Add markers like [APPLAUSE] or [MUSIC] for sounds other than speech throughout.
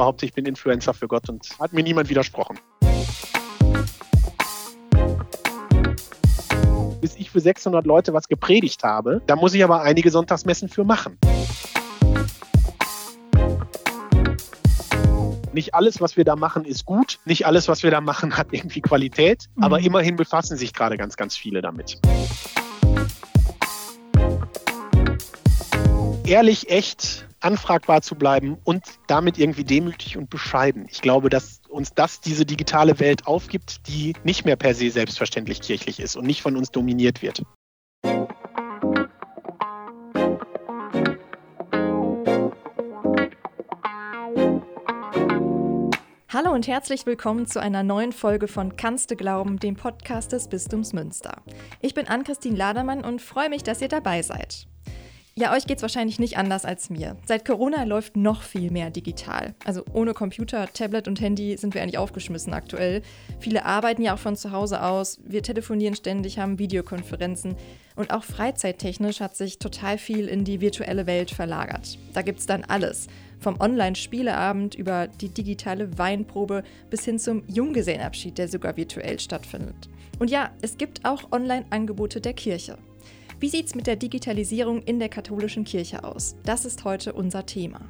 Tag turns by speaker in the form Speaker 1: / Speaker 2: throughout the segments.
Speaker 1: behaupte, ich bin Influencer für Gott und hat mir niemand widersprochen. Bis ich für 600 Leute was gepredigt habe, da muss ich aber einige Sonntagsmessen für machen. Nicht alles, was wir da machen, ist gut. Nicht alles, was wir da machen, [LAUGHS] hat irgendwie Qualität. Mhm. Aber immerhin befassen sich gerade ganz, ganz viele damit. Ehrlich, echt, anfragbar zu bleiben und damit irgendwie demütig und bescheiden. Ich glaube, dass uns das diese digitale Welt aufgibt, die nicht mehr per se selbstverständlich kirchlich ist und nicht von uns dominiert wird.
Speaker 2: Hallo und herzlich willkommen zu einer neuen Folge von Kannst du glauben, dem Podcast des Bistums Münster. Ich bin Ann-Christine Ladermann und freue mich, dass ihr dabei seid. Ja, euch geht es wahrscheinlich nicht anders als mir. Seit Corona läuft noch viel mehr digital. Also ohne Computer, Tablet und Handy sind wir eigentlich aufgeschmissen aktuell. Viele arbeiten ja auch von zu Hause aus. Wir telefonieren ständig, haben Videokonferenzen. Und auch freizeittechnisch hat sich total viel in die virtuelle Welt verlagert. Da gibt es dann alles. Vom Online-Spieleabend über die digitale Weinprobe bis hin zum Junggesellenabschied, der sogar virtuell stattfindet. Und ja, es gibt auch Online-Angebote der Kirche. Wie sieht es mit der Digitalisierung in der katholischen Kirche aus? Das ist heute unser Thema.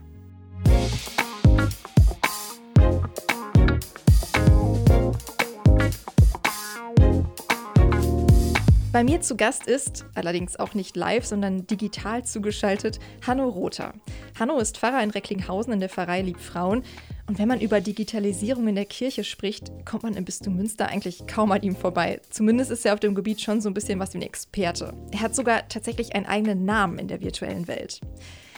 Speaker 2: Bei mir zu Gast ist, allerdings auch nicht live, sondern digital zugeschaltet, Hanno Rother. Hanno ist Pfarrer in Recklinghausen in der Pfarrei Liebfrauen. Und wenn man über Digitalisierung in der Kirche spricht, kommt man im Bistum Münster eigentlich kaum an ihm vorbei. Zumindest ist er auf dem Gebiet schon so ein bisschen was wie ein Experte. Er hat sogar tatsächlich einen eigenen Namen in der virtuellen Welt.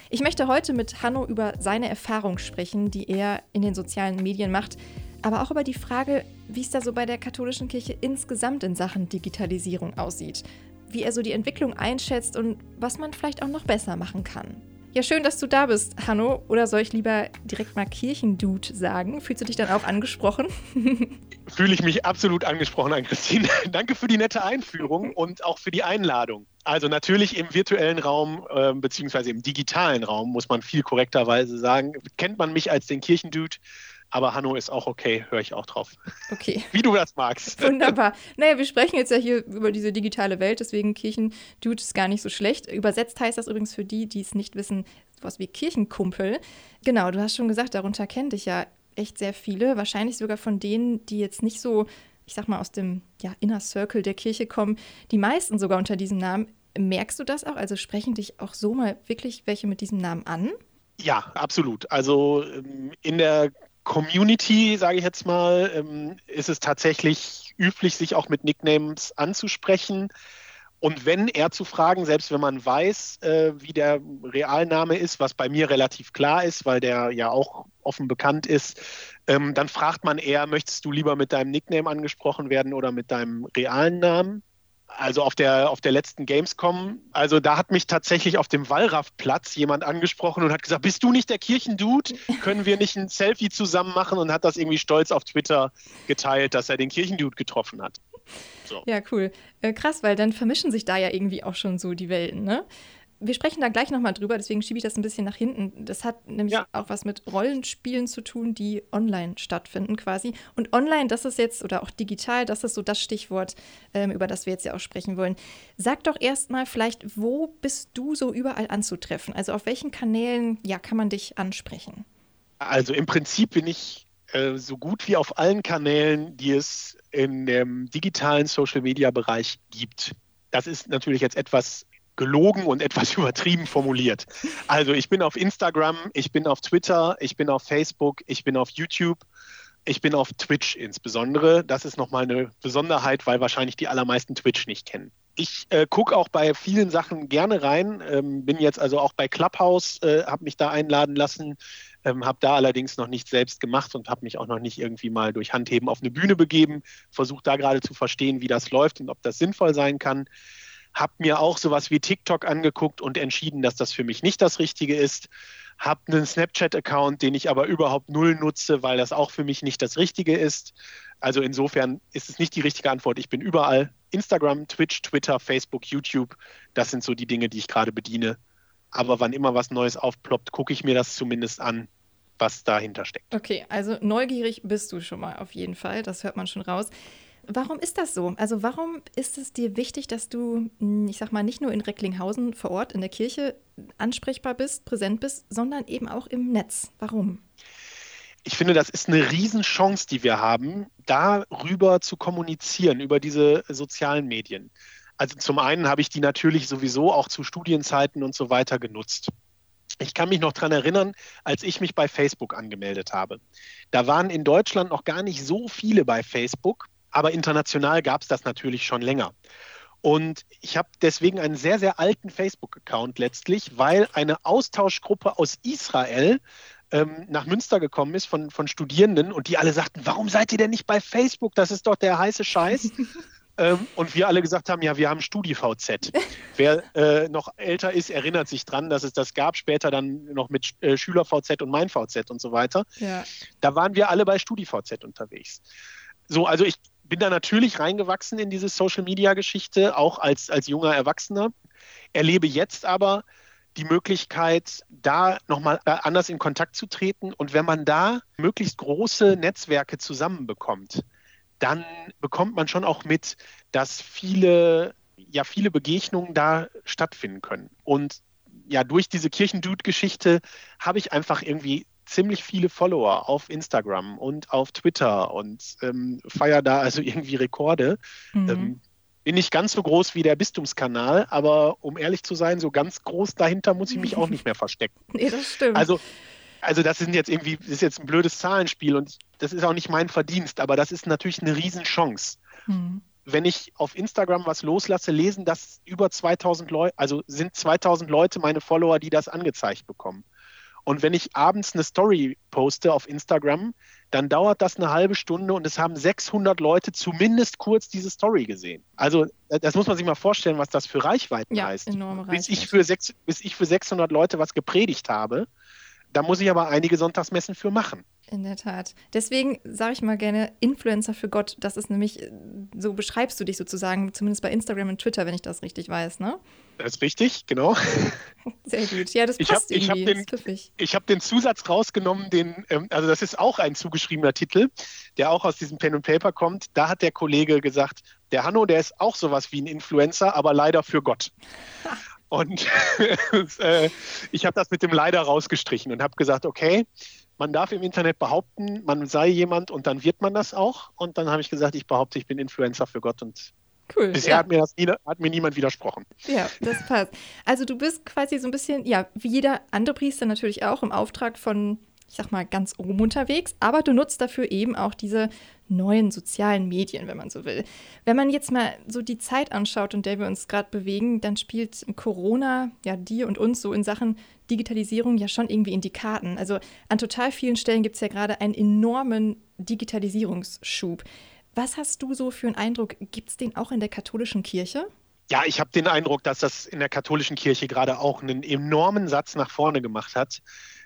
Speaker 2: Ich möchte heute mit Hanno über seine Erfahrung sprechen, die er in den sozialen Medien macht, aber auch über die Frage, wie es da so bei der katholischen Kirche insgesamt in Sachen Digitalisierung aussieht, wie er so die Entwicklung einschätzt und was man vielleicht auch noch besser machen kann. Ja, schön, dass du da bist, Hanno. Oder soll ich lieber direkt mal Kirchendude sagen? Fühlst du dich dann auch angesprochen? [LAUGHS]
Speaker 1: Fühle ich mich absolut angesprochen an Christine. [LAUGHS] Danke für die nette Einführung und auch für die Einladung. Also natürlich im virtuellen Raum äh, beziehungsweise im digitalen Raum muss man viel korrekterweise sagen, kennt man mich als den Kirchendude. Aber Hanno ist auch okay, höre ich auch drauf.
Speaker 2: Okay. [LAUGHS]
Speaker 1: Wie du das magst.
Speaker 2: Wunderbar. Naja, wir sprechen jetzt ja hier über diese digitale Welt, deswegen Kirchendude ist gar nicht so schlecht. Übersetzt heißt das übrigens für die, die es nicht wissen, was wie Kirchenkumpel. Genau, du hast schon gesagt, darunter kennt dich ja echt sehr viele. Wahrscheinlich sogar von denen, die jetzt nicht so, ich sag mal, aus dem ja, Inner Circle der Kirche kommen. Die meisten sogar unter diesem Namen. Merkst du das auch? Also sprechen dich auch so mal wirklich welche mit diesem Namen an?
Speaker 1: Ja, absolut. Also ähm, in der Community, sage ich jetzt mal, ähm, ist es tatsächlich üblich, sich auch mit Nicknames anzusprechen. Und wenn er zu fragen, selbst wenn man weiß, äh, wie der Realname ist, was bei mir relativ klar ist, weil der ja auch offen bekannt ist, ähm, dann fragt man eher, möchtest du lieber mit deinem Nickname angesprochen werden oder mit deinem realen Namen? Also auf der, auf der letzten Gamescom, also da hat mich tatsächlich auf dem Wallraffplatz jemand angesprochen und hat gesagt, bist du nicht der Kirchendude? Können wir nicht ein Selfie zusammen machen? Und hat das irgendwie stolz auf Twitter geteilt, dass er den Kirchendude getroffen hat.
Speaker 2: So. Ja, cool. Äh, krass, weil dann vermischen sich da ja irgendwie auch schon so die Welten, ne? Wir sprechen da gleich nochmal drüber, deswegen schiebe ich das ein bisschen nach hinten. Das hat nämlich ja. auch was mit Rollenspielen zu tun, die online stattfinden quasi. Und online, das ist jetzt, oder auch digital, das ist so das Stichwort, ähm, über das wir jetzt ja auch sprechen wollen. Sag doch erstmal vielleicht, wo bist du so überall anzutreffen? Also auf welchen Kanälen, ja, kann man dich ansprechen?
Speaker 1: Also im Prinzip bin ich äh, so gut wie auf allen Kanälen, die es in dem digitalen Social-Media-Bereich gibt. Das ist natürlich jetzt etwas gelogen und [LAUGHS] etwas übertrieben formuliert. Also ich bin auf Instagram, ich bin auf Twitter, ich bin auf Facebook, ich bin auf YouTube, ich bin auf Twitch insbesondere. Das ist nochmal eine Besonderheit, weil wahrscheinlich die allermeisten Twitch nicht kennen. Ich äh, gucke auch bei vielen Sachen gerne rein, ähm, bin jetzt also auch bei Clubhouse, äh, habe mich da einladen lassen, ähm, habe da allerdings noch nicht selbst gemacht und habe mich auch noch nicht irgendwie mal durch Handheben auf eine Bühne begeben, versuche da gerade zu verstehen, wie das läuft und ob das sinnvoll sein kann habe mir auch sowas wie TikTok angeguckt und entschieden, dass das für mich nicht das Richtige ist. Habe einen Snapchat-Account, den ich aber überhaupt null nutze, weil das auch für mich nicht das Richtige ist. Also insofern ist es nicht die richtige Antwort. Ich bin überall. Instagram, Twitch, Twitter, Facebook, YouTube. Das sind so die Dinge, die ich gerade bediene. Aber wann immer was Neues aufploppt, gucke ich mir das zumindest an, was dahinter steckt.
Speaker 2: Okay, also neugierig bist du schon mal auf jeden Fall, das hört man schon raus. Warum ist das so? Also warum ist es dir wichtig, dass du, hm, ich sag mal, nicht nur in Recklinghausen vor Ort in der Kirche ansprechbar bist, präsent bist, sondern eben auch im Netz? Warum?
Speaker 1: Ich finde, das ist eine Riesenchance, die wir haben, darüber zu kommunizieren, über diese sozialen Medien. Also zum einen habe ich die natürlich sowieso auch zu Studienzeiten und so weiter genutzt. Ich kann mich noch daran erinnern, als ich mich bei Facebook angemeldet habe. Da waren in Deutschland noch gar nicht so viele bei Facebook, aber international gab es das natürlich schon länger. Und ich habe deswegen einen sehr, sehr alten Facebook-Account letztlich, weil eine Austauschgruppe aus Israel ähm, nach Münster gekommen ist von, von Studierenden und die alle sagten, warum seid ihr denn nicht bei Facebook? Das ist doch der heiße Scheiß. [LAUGHS] ähm, und wir alle gesagt haben, ja, wir haben StudiVZ. [LAUGHS] Wer äh, noch älter ist, erinnert sich dran, dass es das gab, später dann noch mit äh, SchülerVZ und MeinVZ und so weiter. Ja. Da waren wir alle bei StudiVZ unterwegs. So, also ich bin da natürlich reingewachsen in diese Social-Media-Geschichte, auch als, als junger Erwachsener, erlebe jetzt aber die Möglichkeit, da nochmal äh, anders in Kontakt zu treten. Und wenn man da möglichst große Netzwerke zusammenbekommt, dann bekommt man schon auch mit, dass viele, ja, viele Begegnungen da stattfinden können. Und ja, durch diese Kirchendude-Geschichte habe ich einfach irgendwie ziemlich viele Follower auf Instagram und auf Twitter und ähm, feiere da also irgendwie Rekorde. Mhm. Ähm, bin nicht ganz so groß wie der Bistumskanal, aber um ehrlich zu sein, so ganz groß dahinter muss ich mich auch nicht mehr verstecken. [LAUGHS]
Speaker 2: Nee, das stimmt.
Speaker 1: Also, also das sind jetzt irgendwie, das ist jetzt ein blödes Zahlenspiel und das ist auch nicht mein Verdienst, aber das ist natürlich eine Riesenchance. Mhm. Wenn ich auf Instagram was loslasse, lesen das über 2000 Leute, also sind 2000 Leute meine Follower, die das angezeigt bekommen. Und wenn ich abends eine Story poste auf Instagram, dann dauert das eine halbe Stunde und es haben 600 Leute zumindest kurz diese Story gesehen. Also das muss man sich mal vorstellen, was das für Reichweiten ja, heißt. Enorme Reichweite. Bis, ich für sechs, bis ich für 600 Leute was gepredigt habe, da muss ich aber einige Sonntagsmessen für machen.
Speaker 2: In der Tat. Deswegen sage ich mal gerne Influencer für Gott. Das ist nämlich, so beschreibst du dich sozusagen, zumindest bei Instagram und Twitter, wenn ich das richtig weiß, ne?
Speaker 1: Das ist richtig, genau. [LAUGHS]
Speaker 2: Sehr gut. Ja, das passt
Speaker 1: ich hab, irgendwie. Ich habe den, hab den, Zusatz rausgenommen, den, ähm, also das ist auch ein zugeschriebener Titel, der auch aus diesem Pen and Paper kommt. Da hat der Kollege gesagt, der Hanno, der ist auch sowas wie ein Influencer, aber leider für Gott. [LAUGHS] Und [LAUGHS] äh, ich habe das mit dem leider rausgestrichen und habe gesagt, okay, man darf im Internet behaupten, man sei jemand und dann wird man das auch. Und dann habe ich gesagt, ich behaupte, ich bin Influencer für Gott und Cool. Bisher ja. hat, mir das nie, hat mir niemand widersprochen.
Speaker 2: Ja, das passt. Also du bist quasi so ein bisschen, ja, wie jeder andere Priester natürlich auch im Auftrag von, ich sag mal, ganz oben unterwegs, aber du nutzt dafür eben auch diese neuen sozialen Medien, wenn man so will. Wenn man jetzt mal so die Zeit anschaut, in der wir uns gerade bewegen, dann spielt Corona ja dir und uns so in Sachen Digitalisierung ja schon irgendwie in die Karten. Also an total vielen Stellen gibt es ja gerade einen enormen Digitalisierungsschub. Was hast du so für einen Eindruck? Gibt es den auch in der katholischen Kirche?
Speaker 1: Ja, ich habe den Eindruck, dass das in der katholischen Kirche gerade auch einen enormen Satz nach vorne gemacht hat.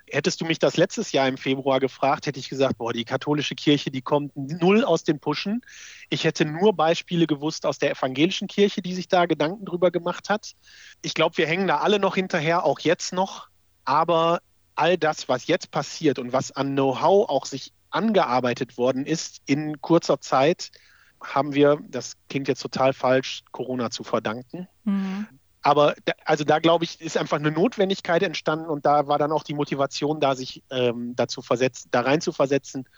Speaker 1: Hättest du mich das letztes Jahr im Februar gefragt, hätte ich gesagt, boah, die katholische Kirche, die kommt null aus den Puschen. Ich hätte nur Beispiele gewusst aus der evangelischen Kirche, die sich da Gedanken drüber gemacht hat. Ich glaube, wir hängen da alle noch hinterher, auch jetzt noch. Aber all das, was jetzt passiert und was an Know-how auch sich angearbeitet worden ist in kurzer Zeit, haben wir, das klingt jetzt total falsch, Corona zu verdanken. Mhm. Aber da, also da glaube ich, ist einfach eine Notwendigkeit entstanden und da war dann auch die Motivation da, sich ähm, dazu versetzen, da rein zu versetzen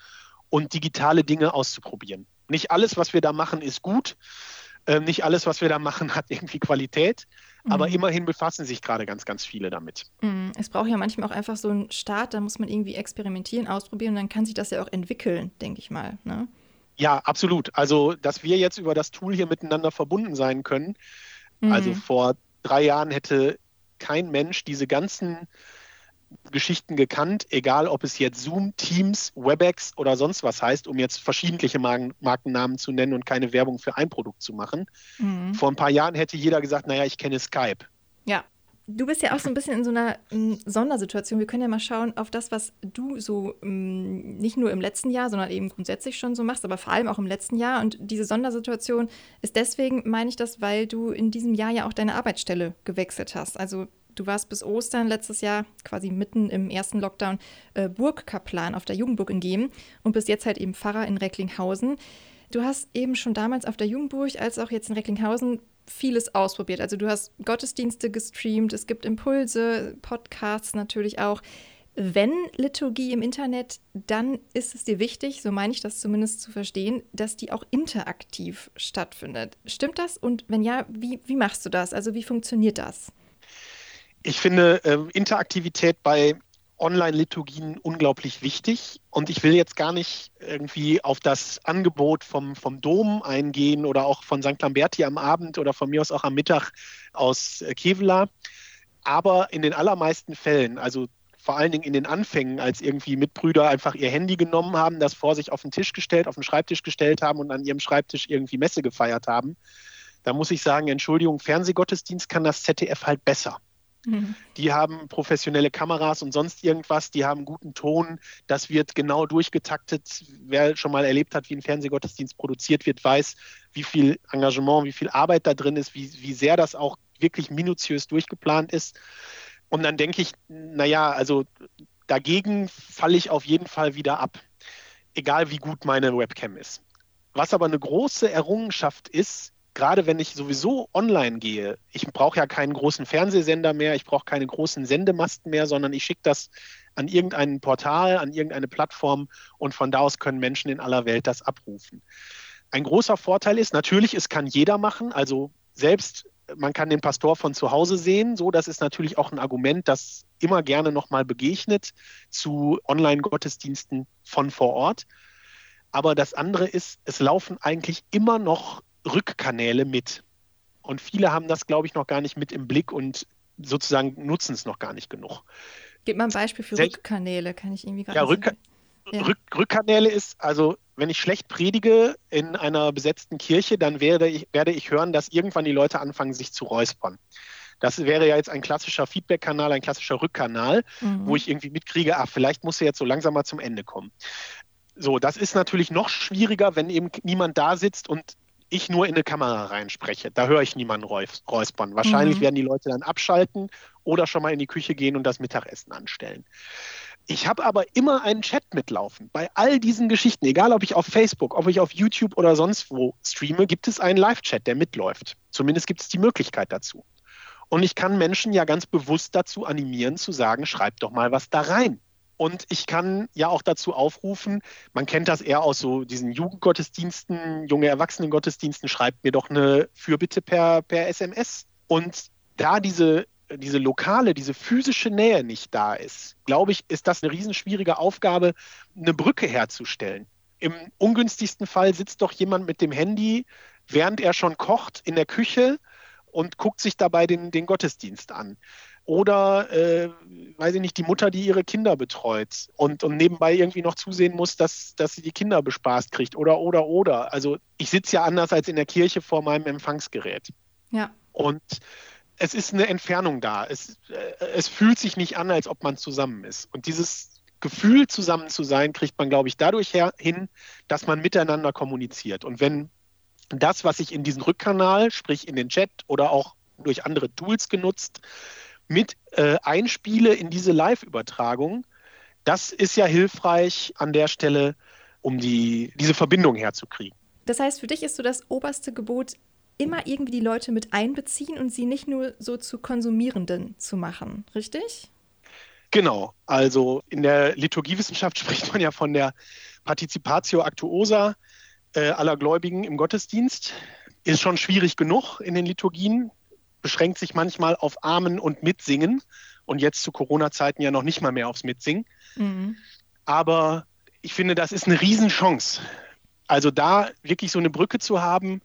Speaker 1: und digitale Dinge auszuprobieren. Nicht alles, was wir da machen, ist gut. Äh, nicht alles, was wir da machen, [LAUGHS] hat irgendwie Qualität. Mhm. Aber immerhin befassen sich gerade ganz, ganz viele damit.
Speaker 2: Mhm. Es braucht ja manchmal auch einfach so einen Start, da muss man irgendwie experimentieren, ausprobieren dann kann sich das ja auch entwickeln, denke ich mal. Ne?
Speaker 1: Ja, absolut. Also, dass wir jetzt über das Tool hier miteinander verbunden sein können. Also mhm. Also vor drei Jahren hätte kein Mensch diese ganzen Geschichten gekannt, egal ob es jetzt Zoom, Teams, WebEx oder sonst was heißt, um jetzt verschiedentliche Marken, Markennamen zu nennen und keine Werbung für ein Produkt zu machen. Mhm. Vor ein paar Jahren hätte jeder gesagt, naja, ich kenne Skype.
Speaker 2: Ja. Du bist ja auch so ein bisschen in so einer m, Sondersituation. Wir können ja mal schauen auf das, was du so m, nicht nur im letzten Jahr, sondern eben grundsätzlich schon so machst, aber vor allem auch im letzten Jahr. Und diese Sondersituation ist deswegen, meine ich das, weil du in diesem Jahr ja auch deine Arbeitsstelle gewechselt hast. Also Du warst bis Ostern letztes Jahr, quasi mitten im ersten Lockdown, äh, Burgkaplan auf der Jugendburg in Gemen und bist jetzt halt eben Pfarrer in Recklinghausen. Du hast eben schon damals auf der Jugendburg als auch jetzt in Recklinghausen vieles ausprobiert. Also du hast Gottesdienste gestreamt, es gibt Impulse, Podcasts natürlich auch. Wenn Liturgie im Internet, dann ist es dir wichtig, so meine ich das zumindest zu verstehen, dass die auch interaktiv stattfindet. Stimmt das? Und wenn ja, wie, wie machst du das? Also wie funktioniert das?
Speaker 1: Ich finde äh, Interaktivität bei Online-Liturgien unglaublich wichtig. Und ich will jetzt gar nicht irgendwie auf das Angebot vom, vom Dom eingehen oder auch von St. Lamberti am Abend oder von mir aus auch am Mittag aus äh, Kevela. Aber in den allermeisten Fällen, also vor allen Dingen in den Anfängen, als irgendwie Mitbrüder einfach ihr Handy genommen haben, das vor sich auf den Tisch gestellt, auf den Schreibtisch gestellt haben und an ihrem Schreibtisch irgendwie Messe gefeiert haben, da muss ich sagen, Entschuldigung, Fernsehgottesdienst kann das ZDF halt besser. Mhm. Die haben professionelle Kameras und sonst irgendwas, die haben guten Ton, das wird genau durchgetaktet. Wer schon mal erlebt hat, wie ein Fernsehgottesdienst produziert wird, weiß, wie viel Engagement, wie viel Arbeit da drin ist, wie, wie sehr das auch wirklich minutiös durchgeplant ist. Und dann denke ich, naja, also dagegen falle ich auf jeden Fall wieder ab, egal wie gut meine Webcam ist. Was aber eine große Errungenschaft ist, gerade wenn ich sowieso online gehe, ich brauche ja keinen großen Fernsehsender mehr, ich brauche keine großen Sendemasten mehr, sondern ich schicke das an irgendein Portal, an irgendeine Plattform und von da aus können Menschen in aller Welt das abrufen. Ein großer Vorteil ist, natürlich, es kann jeder machen, also selbst man kann den Pastor von zu Hause sehen. So, das ist natürlich auch ein Argument, das immer gerne nochmal begegnet zu Online-Gottesdiensten von vor Ort. Aber das andere ist, es laufen eigentlich immer noch Rückkanäle mit. Und viele haben das, glaube ich, noch gar nicht mit im Blick und sozusagen nutzen es noch gar nicht genug.
Speaker 2: Gib mal ein Beispiel für Sel Rückkanäle, kann ich irgendwie gerade
Speaker 1: Ja, Rück ja. Rück Rückkanäle ist, also wenn ich schlecht predige in einer besetzten Kirche, dann werde ich, werde ich hören, dass irgendwann die Leute anfangen, sich zu räuspern. Das wäre ja jetzt ein klassischer Feedback-Kanal, ein klassischer Rückkanal, mhm. wo ich irgendwie mitkriege, ach, vielleicht muss er jetzt so langsam mal zum Ende kommen. So, das ist natürlich noch schwieriger, wenn eben niemand da sitzt und ich nur in eine Kamera reinspreche. Da höre ich niemanden räuspern. Wahrscheinlich mhm. werden die Leute dann abschalten oder schon mal in die Küche gehen und das Mittagessen anstellen. Ich habe aber immer einen Chat mitlaufen. Bei all diesen Geschichten, egal ob ich auf Facebook, ob ich auf YouTube oder sonst wo streame, gibt es einen Live-Chat, der mitläuft. Zumindest gibt es die Möglichkeit dazu. Und ich kann Menschen ja ganz bewusst dazu animieren, zu sagen, schreib doch mal was da rein. Und ich kann ja auch dazu aufrufen, man kennt das eher aus so diesen Jugendgottesdiensten, junge Erwachsenengottesdiensten, schreibt mir doch eine Fürbitte per, per SMS. Und da diese diese lokale, diese physische Nähe nicht da ist, glaube ich, ist das eine riesenschwierige Aufgabe, eine Brücke herzustellen. Im ungünstigsten Fall sitzt doch jemand mit dem Handy, während er schon kocht, in der Küche und guckt sich dabei den, den Gottesdienst an. Oder, äh, weiß ich nicht, die Mutter, die ihre Kinder betreut und, und nebenbei irgendwie noch zusehen muss, dass, dass sie die Kinder bespaßt kriegt. Oder, oder, oder. Also ich sitze ja anders als in der Kirche vor meinem Empfangsgerät.
Speaker 2: Ja.
Speaker 1: Und es ist eine Entfernung da. Es, äh, es fühlt sich nicht an, als ob man zusammen ist. Und dieses Gefühl, zusammen zu sein, kriegt man, glaube ich, dadurch her, hin, dass man miteinander kommuniziert. Und wenn das, was ich in diesen Rückkanal, sprich in den Chat oder auch durch andere Tools genutzt, mit äh, einspiele in diese Live-Übertragung, das ist ja hilfreich an der Stelle, um die, diese Verbindung herzukriegen.
Speaker 2: Das heißt, für dich ist so das oberste Gebot, immer irgendwie die Leute mit einbeziehen und sie nicht nur so zu Konsumierenden zu machen, richtig?
Speaker 1: Genau, also in der Liturgiewissenschaft [LAUGHS] spricht man ja von der Participatio Actuosa äh, aller Gläubigen im Gottesdienst. Ist schon schwierig genug in den Liturgien, beschränkt sich manchmal auf Amen und Mitsingen und jetzt zu Corona-Zeiten ja noch nicht mal mehr aufs Mitsingen. Mhm. Aber ich finde, das ist eine Riesenchance. Also da wirklich so eine Brücke zu haben,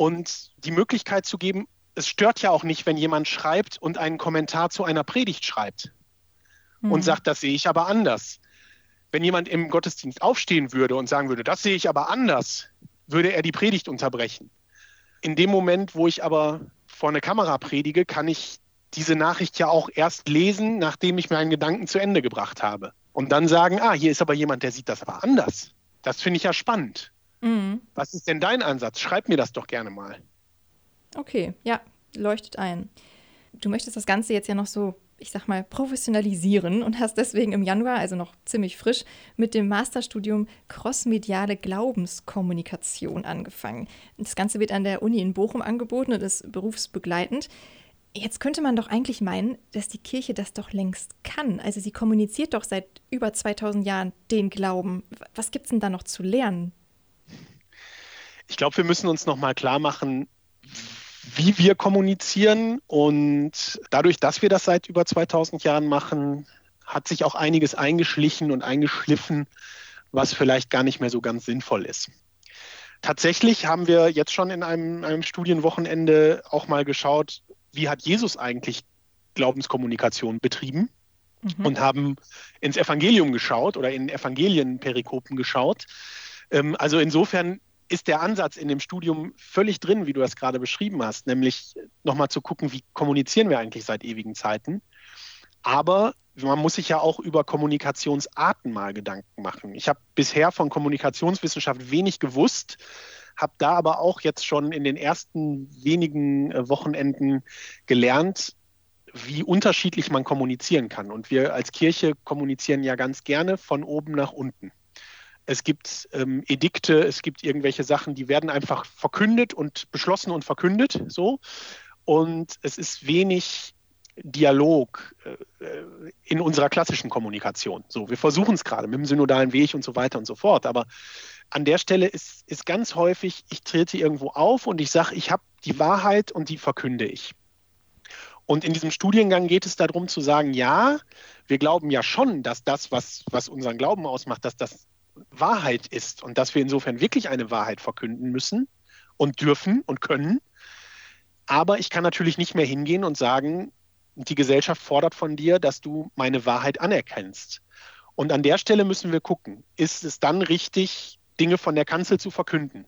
Speaker 1: und die Möglichkeit zu geben, es stört ja auch nicht, wenn jemand schreibt und einen Kommentar zu einer Predigt schreibt mhm. und sagt, das sehe ich aber anders. Wenn jemand im Gottesdienst aufstehen würde und sagen würde, das sehe ich aber anders, würde er die Predigt unterbrechen. In dem Moment, wo ich aber vor eine Kamera predige, kann ich diese Nachricht ja auch erst lesen, nachdem ich meinen Gedanken zu Ende gebracht habe. Und dann sagen, ah, hier ist aber jemand, der sieht das aber anders. Das finde ich ja spannend. Mhm. Was ist denn dein Ansatz? Schreib mir das doch gerne mal.
Speaker 2: Okay, ja, leuchtet ein. Du möchtest das Ganze jetzt ja noch so, ich sag mal, professionalisieren und hast deswegen im Januar, also noch ziemlich frisch, mit dem Masterstudium Crossmediale Glaubenskommunikation angefangen. Das Ganze wird an der Uni in Bochum angeboten und ist berufsbegleitend. Jetzt könnte man doch eigentlich meinen, dass die Kirche das doch längst kann. Also sie kommuniziert doch seit über 2000 Jahren den Glauben. Was gibt es denn da noch zu lernen?
Speaker 1: Ich glaube, wir müssen uns noch mal klar machen, wie wir kommunizieren. Und dadurch, dass wir das seit über 2000 Jahren machen, hat sich auch einiges eingeschlichen und eingeschliffen, was vielleicht gar nicht mehr so ganz sinnvoll ist. Tatsächlich haben wir jetzt schon in einem, einem Studienwochenende auch mal geschaut, wie hat Jesus eigentlich Glaubenskommunikation betrieben mhm. und haben ins Evangelium geschaut oder in Evangelienperikopen geschaut. Ähm, also insofern ist der Ansatz in dem Studium völlig drin, wie du das gerade beschrieben hast, nämlich nochmal zu gucken, wie kommunizieren wir eigentlich seit ewigen Zeiten. Aber man muss sich ja auch über Kommunikationsarten mal Gedanken machen. Ich habe bisher von Kommunikationswissenschaft wenig gewusst habe da aber auch jetzt schon in den ersten wenigen äh, Wochenenden gelernt, wie unterschiedlich man kommunizieren kann. Und wir als Kirche kommunizieren ja ganz gerne von oben nach unten. Es gibt ähm, Edikte, es gibt irgendwelche Sachen, die werden einfach verkündet und beschlossen und verkündet, so. Und es ist wenig Dialog äh, in unserer klassischen Kommunikation. So, wir versuchen es gerade mit dem synodalen Weg und so weiter und so fort. Aber an der Stelle ist, ist ganz häufig, ich trete irgendwo auf und ich sage, ich habe die Wahrheit und die verkünde ich. Und in diesem Studiengang geht es darum zu sagen, ja, wir glauben ja schon, dass das, was, was unseren Glauben ausmacht, dass das Wahrheit ist und dass wir insofern wirklich eine Wahrheit verkünden müssen und dürfen und können. Aber ich kann natürlich nicht mehr hingehen und sagen, die Gesellschaft fordert von dir, dass du meine Wahrheit anerkennst. Und an der Stelle müssen wir gucken, ist es dann richtig, Dinge von der Kanzel zu verkünden,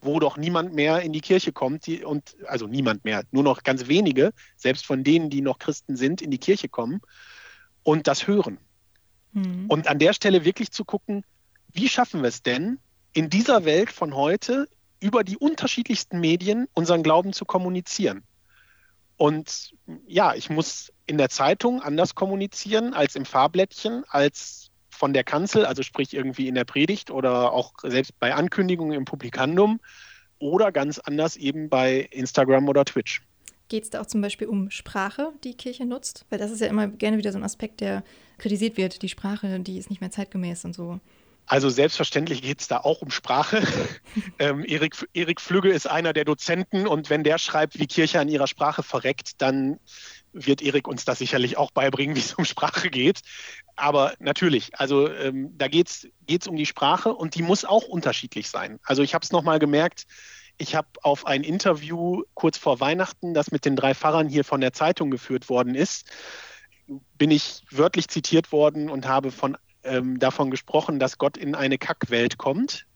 Speaker 1: wo doch niemand mehr in die Kirche kommt die, und also niemand mehr, nur noch ganz wenige, selbst von denen, die noch Christen sind, in die Kirche kommen und das hören. Mhm. Und an der Stelle wirklich zu gucken, wie schaffen wir es denn, in dieser Welt von heute über die unterschiedlichsten Medien unseren Glauben zu kommunizieren? Und ja, ich muss in der Zeitung anders kommunizieren als im Fahrblättchen, als von der Kanzel, also sprich irgendwie in der Predigt oder auch selbst bei Ankündigungen im Publikandum oder ganz anders eben bei Instagram oder Twitch.
Speaker 2: Geht es da auch zum Beispiel um Sprache, die Kirche nutzt? Weil das ist ja immer gerne wieder so ein Aspekt, der kritisiert wird. Die Sprache, die ist nicht mehr zeitgemäß und so.
Speaker 1: Also selbstverständlich geht es da auch um Sprache. [LAUGHS] ähm, Erik, Erik Flügge ist einer der Dozenten und wenn der schreibt, wie Kirche an ihrer Sprache verreckt, dann wird Erik uns das sicherlich auch beibringen, [LAUGHS] wie es um Sprache geht. Aber natürlich, also ähm, da geht es um die Sprache und die muss auch unterschiedlich sein. Also ich habe es nochmal gemerkt, ich habe auf ein Interview kurz vor Weihnachten, das mit den drei Pfarrern hier von der Zeitung geführt worden ist, bin ich wörtlich zitiert worden und habe von, ähm, davon gesprochen, dass Gott in eine Kackwelt kommt.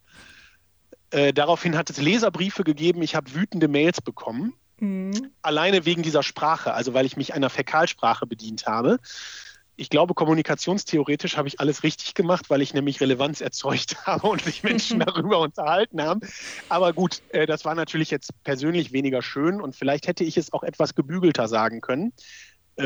Speaker 1: Äh, daraufhin hat es Leserbriefe gegeben, ich habe wütende Mails bekommen Mhm. Alleine wegen dieser Sprache, also weil ich mich einer Fäkalsprache bedient habe. Ich glaube, kommunikationstheoretisch habe ich alles richtig gemacht, weil ich nämlich Relevanz erzeugt [LAUGHS] habe und sich Menschen [LAUGHS] darüber unterhalten haben. Aber gut, äh, das war natürlich jetzt persönlich weniger schön und vielleicht hätte ich es auch etwas gebügelter sagen können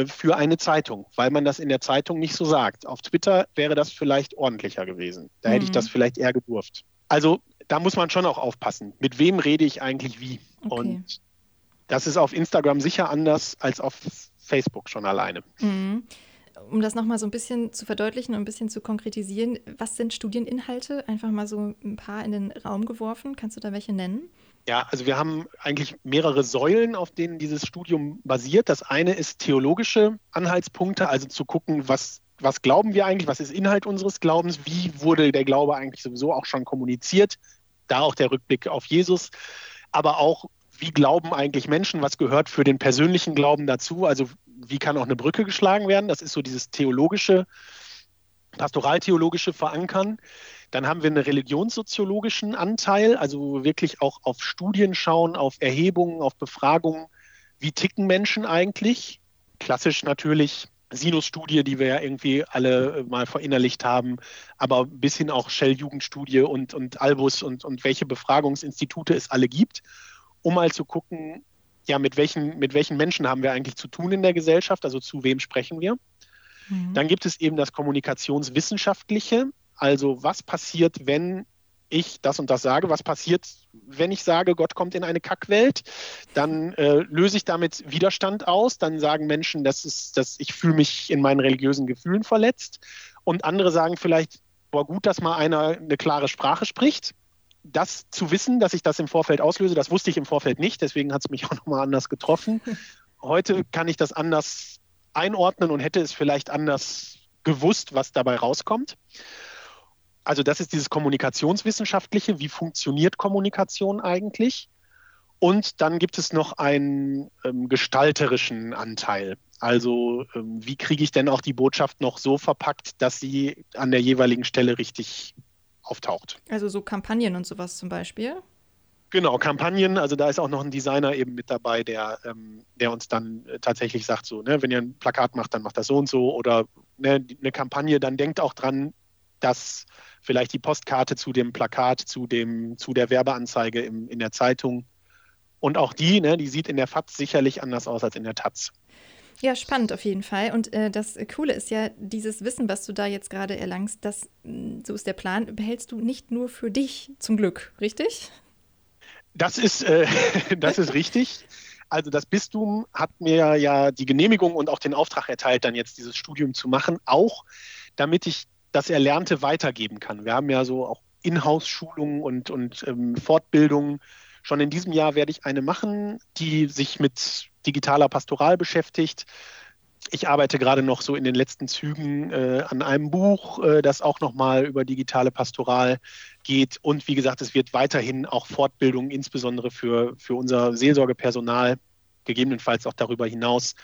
Speaker 1: für eine Zeitung, weil man das in der Zeitung nicht so sagt. Auf Twitter wäre das vielleicht ordentlicher gewesen. Da hätte ich das mhm. vielleicht eher gedurft. Also da muss man schon auch aufpassen. Mit wem rede ich eigentlich wie? Okay. Und das ist auf Instagram sicher anders als auf Facebook schon alleine.
Speaker 2: Mhm. Um das nochmal so ein bisschen zu verdeutlichen und ein bisschen zu konkretisieren, was sind Studieninhalte? Einfach mal so ein paar in den Raum geworfen. Kannst du da welche nennen?
Speaker 1: Ja, also wir haben eigentlich mehrere Säulen, auf denen dieses Studium basiert. Das eine ist theologische Anhaltspunkte, also zu gucken, was, was glauben wir eigentlich, was ist Inhalt unseres Glaubens, wie wurde der Glaube eigentlich sowieso auch schon kommuniziert, da auch der Rückblick auf Jesus, aber auch wie glauben eigentlich Menschen, was gehört für den persönlichen Glauben dazu, also wie kann auch eine Brücke geschlagen werden, das ist so dieses theologische, pastoraltheologische Verankern. Dann haben wir einen religionssoziologischen Anteil, also wirklich auch auf Studien schauen, auf Erhebungen, auf Befragungen, wie ticken Menschen eigentlich. Klassisch natürlich Sinus-Studie, die wir ja irgendwie alle mal verinnerlicht haben, aber bis hin auch Shell-Jugendstudie und, und Albus und, und welche Befragungsinstitute es alle gibt um mal zu gucken, ja, mit welchen, mit welchen Menschen haben wir eigentlich zu tun in der Gesellschaft, also zu wem sprechen wir. Mhm. Dann gibt es eben das Kommunikationswissenschaftliche, also was passiert, wenn ich das und das sage, was passiert, wenn ich sage, Gott kommt in eine Kackwelt, dann äh, löse ich damit Widerstand aus, dann sagen Menschen, das ist, dass ich fühle mich in meinen religiösen Gefühlen verletzt und andere sagen vielleicht, boah, gut, dass mal einer eine klare Sprache spricht. Das zu wissen, dass ich das im Vorfeld auslöse, das wusste ich im Vorfeld nicht, deswegen hat es mich [LAUGHS] auch nochmal anders getroffen. Heute kann ich das anders einordnen und hätte es vielleicht anders gewusst, was dabei rauskommt. Also das ist dieses Kommunikationswissenschaftliche, wie funktioniert Kommunikation eigentlich? Und dann gibt es noch einen ähm, gestalterischen Anteil. Also ähm, wie kriege ich denn auch die Botschaft noch so verpackt, dass sie an der jeweiligen Stelle richtig auftaucht.
Speaker 2: Also so Kampagnen und sowas zum Beispiel?
Speaker 1: Genau, Kampagnen, also da ist auch noch ein Designer eben mit dabei, der, ähm, der uns dann äh, tatsächlich sagt, so, ne, wenn ihr ein Plakat macht, dann macht das so und so oder ne, eine Kampagne, dann denkt auch dran, dass vielleicht die Postkarte zu dem Plakat, zu, dem, zu der Werbeanzeige im, in der Zeitung und auch die, ne, die sieht in der FAZ sicherlich anders aus als in der Taz.
Speaker 2: Ja, spannend auf jeden Fall. Und äh, das Coole ist ja, dieses Wissen, was du da jetzt gerade erlangst, das, mm, so ist der Plan, behältst du nicht nur für dich, zum Glück, richtig?
Speaker 1: Das ist, äh, [LAUGHS] das ist richtig. Also das Bistum hat mir ja die Genehmigung und auch den Auftrag erteilt, dann jetzt dieses Studium zu machen, auch damit ich das Erlernte weitergeben kann. Wir haben ja so auch Inhouse-Schulungen und, und ähm, Fortbildungen. Schon in diesem Jahr werde ich eine machen, die sich mit digitaler Pastoral beschäftigt. Ich arbeite gerade noch so in den letzten Zügen äh, an einem Buch, äh, das auch nochmal über digitale Pastoral geht. Und wie gesagt, es wird weiterhin auch Fortbildungen, insbesondere für, für unser Seelsorgepersonal, gegebenenfalls auch darüber hinaus,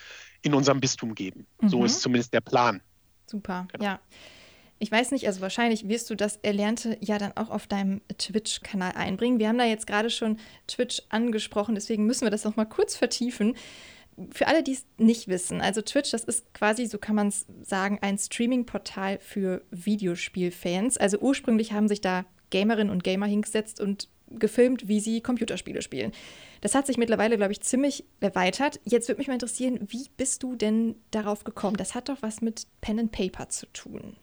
Speaker 1: in unserem Bistum geben. Mhm. So ist zumindest der Plan.
Speaker 2: Super, genau. ja. Ich weiß nicht, also wahrscheinlich wirst du das Erlernte ja dann auch auf deinem Twitch-Kanal einbringen. Wir haben da jetzt gerade schon Twitch angesprochen, deswegen müssen wir das noch mal kurz vertiefen. Für alle, die es nicht wissen, also Twitch, das ist quasi, so kann man es sagen, ein Streaming-Portal für Videospielfans. Also ursprünglich haben sich da Gamerinnen und Gamer hingesetzt und gefilmt, wie sie Computerspiele spielen. Das hat sich mittlerweile, glaube ich, ziemlich erweitert. Jetzt würde mich mal interessieren, wie bist du denn darauf gekommen? Das hat doch was mit Pen and Paper zu tun.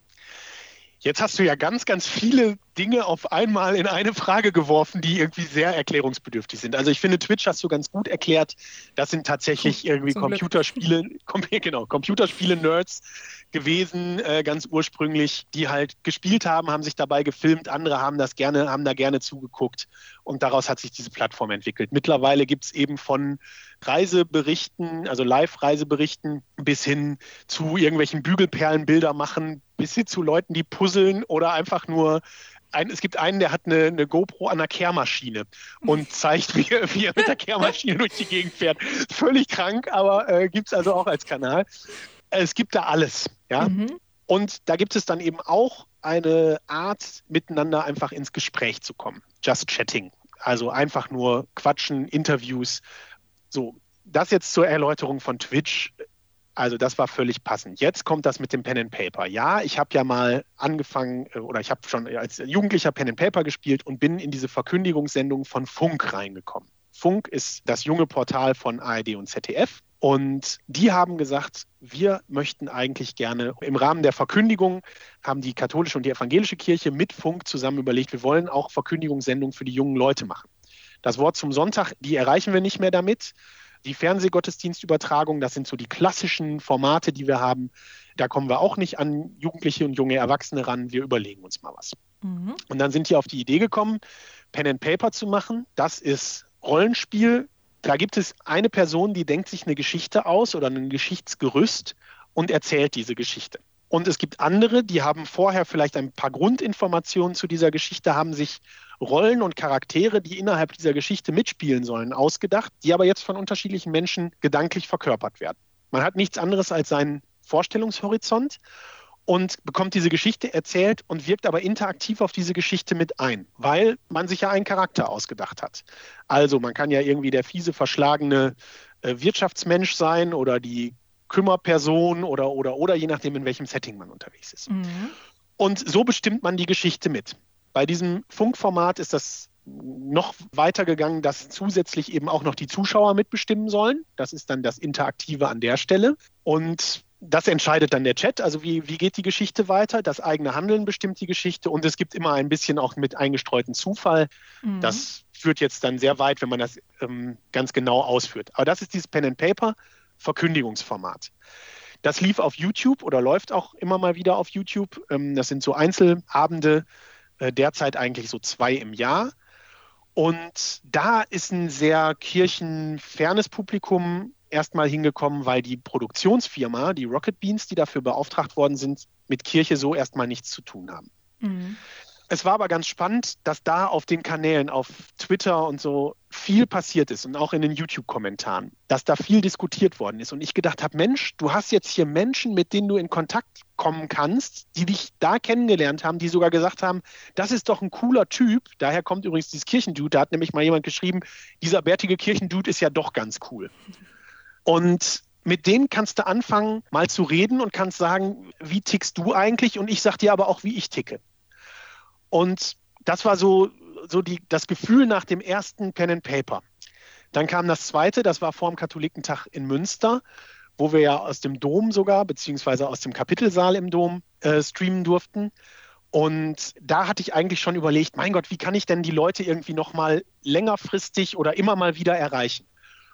Speaker 1: Jetzt hast du ja ganz, ganz viele Dinge auf einmal in eine Frage geworfen, die irgendwie sehr erklärungsbedürftig sind. Also ich finde, Twitch hast du ganz gut erklärt. Das sind tatsächlich irgendwie Zum Computerspiele, [LAUGHS] genau, Computerspiele-Nerds gewesen, äh, ganz ursprünglich, die halt gespielt haben, haben sich dabei gefilmt, andere haben das gerne, haben da gerne zugeguckt und daraus hat sich diese Plattform entwickelt. Mittlerweile gibt es eben von Reiseberichten, also Live-Reiseberichten, bis hin zu irgendwelchen Bügelperlenbilder machen, bis hin zu Leuten, die puzzeln oder einfach nur ein, es gibt einen, der hat eine, eine GoPro an der Kehrmaschine und [LAUGHS] zeigt, wie, wie, er mit der Kehrmaschine durch die Gegend fährt. Völlig krank, aber äh, gibt es also auch als Kanal. Es gibt da alles, ja. Mhm. Und da gibt es dann eben auch eine Art, miteinander einfach ins Gespräch zu kommen. Just Chatting. Also einfach nur quatschen, Interviews. So, das jetzt zur Erläuterung von Twitch. Also das war völlig passend. Jetzt kommt das mit dem Pen and Paper. Ja, ich habe ja mal angefangen äh, oder ich habe schon als Jugendlicher Pen and Paper gespielt und bin in diese Verkündigungssendung von Funk reingekommen. Funk ist das junge Portal von ARD und ZDF. Und die haben gesagt, wir möchten eigentlich gerne im Rahmen der Verkündigung, haben die katholische und die evangelische Kirche mit Funk zusammen überlegt, wir wollen auch Verkündigungssendungen für die jungen Leute machen. Das Wort zum Sonntag, die erreichen wir nicht mehr damit. Die Fernsehgottesdienstübertragung, das sind so die klassischen Formate, die wir haben. Da kommen wir auch nicht an Jugendliche und junge Erwachsene ran. Wir überlegen uns mal was. Mhm. Und dann sind die auf die Idee gekommen, Pen and Paper zu machen. Das ist Rollenspiel da gibt es eine Person, die denkt sich eine Geschichte aus oder ein Geschichtsgerüst und erzählt diese Geschichte. Und es gibt andere, die haben vorher vielleicht ein paar Grundinformationen zu dieser Geschichte, haben sich Rollen und Charaktere, die innerhalb dieser Geschichte mitspielen sollen, ausgedacht, die aber jetzt von unterschiedlichen Menschen gedanklich verkörpert werden. Man hat nichts anderes als seinen Vorstellungshorizont und bekommt diese Geschichte erzählt und wirkt aber interaktiv auf diese Geschichte mit ein, weil man sich ja einen Charakter ausgedacht hat. Also man kann ja irgendwie der fiese, verschlagene äh, Wirtschaftsmensch sein oder die Kümmerperson oder, oder, oder je nachdem, in welchem Setting man unterwegs ist. Mhm. Und so bestimmt man die Geschichte mit. Bei diesem Funkformat ist das noch weiter gegangen, dass zusätzlich eben auch noch die Zuschauer mitbestimmen sollen. Das ist dann das Interaktive an der Stelle. Und das entscheidet dann der Chat. Also wie, wie geht die Geschichte weiter? Das eigene Handeln bestimmt die Geschichte und es gibt immer ein bisschen auch mit eingestreuten Zufall. Mhm. Das führt jetzt dann sehr weit, wenn man das ähm, ganz genau ausführt. Aber das ist dieses Pen and Paper Verkündigungsformat. Das lief auf YouTube oder läuft auch immer mal wieder auf YouTube. Ähm, das sind so Einzelabende, äh, derzeit eigentlich so zwei im Jahr. Und da ist ein sehr kirchenfernes Publikum erstmal hingekommen, weil die Produktionsfirma, die Rocket Beans, die dafür beauftragt worden sind, mit Kirche so erstmal nichts zu tun haben. Mhm. Es war aber ganz spannend, dass da auf den Kanälen, auf Twitter und so viel passiert ist und auch in den YouTube-Kommentaren, dass da viel diskutiert worden ist. Und ich gedacht habe, Mensch, du hast jetzt hier Menschen, mit denen du in Kontakt kommen kannst, die dich da kennengelernt haben, die sogar gesagt haben, das ist doch ein cooler Typ. Daher kommt übrigens dieses Kirchendude. Da hat nämlich mal jemand geschrieben, dieser bärtige Kirchendude ist ja doch ganz cool. Und mit denen kannst du anfangen, mal zu reden und kannst sagen, wie tickst du eigentlich? Und ich sag dir aber auch, wie ich ticke. Und das war so, so die, das Gefühl nach dem ersten Pen and Paper. Dann kam das zweite, das war vor dem Katholikentag in Münster, wo wir ja aus dem Dom sogar, beziehungsweise aus dem Kapitelsaal im Dom äh, streamen durften. Und da hatte ich eigentlich schon überlegt, mein Gott, wie kann ich denn die Leute irgendwie nochmal längerfristig oder immer mal wieder erreichen?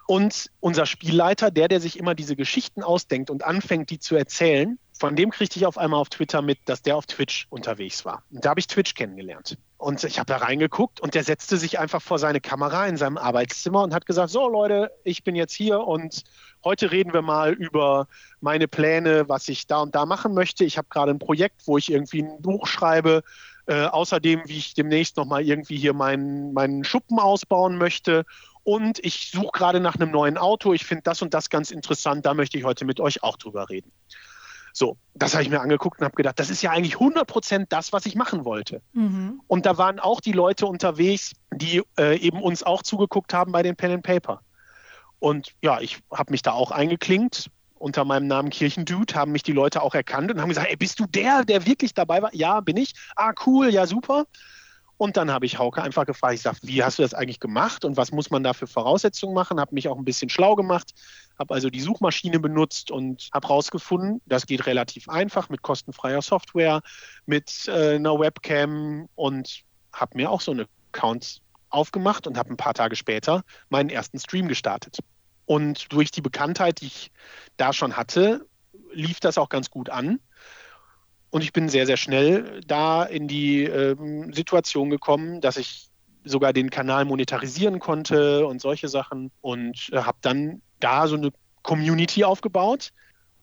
Speaker 1: Und unser Spielleiter, der, der sich immer diese Geschichten ausdenkt und anfängt, die zu erzählen, von dem kriegte ich auf einmal auf Twitter mit, dass der auf Twitch unterwegs war. Und da habe ich Twitch kennengelernt. Und ich habe da reingeguckt und der setzte sich einfach vor seine Kamera in seinem Arbeitszimmer und hat gesagt, so Leute, ich bin jetzt hier und heute reden wir mal über meine Pläne, was ich da und da machen möchte. Ich habe gerade ein Projekt, wo ich irgendwie ein Buch schreibe. Äh, außerdem, wie ich demnächst nochmal irgendwie hier meinen, meinen Schuppen ausbauen möchte. Und ich suche gerade nach einem neuen Auto. Ich finde das und das ganz interessant. Da möchte ich heute mit euch auch drüber reden. So, das habe ich mir angeguckt und habe gedacht, das ist ja eigentlich 100 Prozent das, was ich machen wollte. Mhm. Und da waren auch die Leute unterwegs, die äh, eben uns auch zugeguckt haben bei den Pen and Paper. Und ja, ich habe mich da auch eingeklinkt. Unter meinem Namen Kirchendude haben mich die Leute auch erkannt und haben gesagt, ey, bist du der, der wirklich dabei war? Ja, bin ich. Ah, cool, ja, super. Und dann habe ich Hauke einfach gefragt, ich sage, wie hast du das eigentlich gemacht und was muss man da für Voraussetzungen machen? Habe mich auch ein bisschen schlau gemacht, habe also die Suchmaschine benutzt und habe herausgefunden, das geht relativ einfach mit kostenfreier Software, mit äh, einer Webcam und habe mir auch so eine Account aufgemacht und habe ein paar Tage später meinen ersten Stream gestartet. Und durch die Bekanntheit, die ich da schon hatte, lief das auch ganz gut an. Und ich bin sehr, sehr schnell da in die ähm, Situation gekommen, dass ich sogar den Kanal monetarisieren konnte und solche Sachen und äh, habe dann da so eine Community aufgebaut.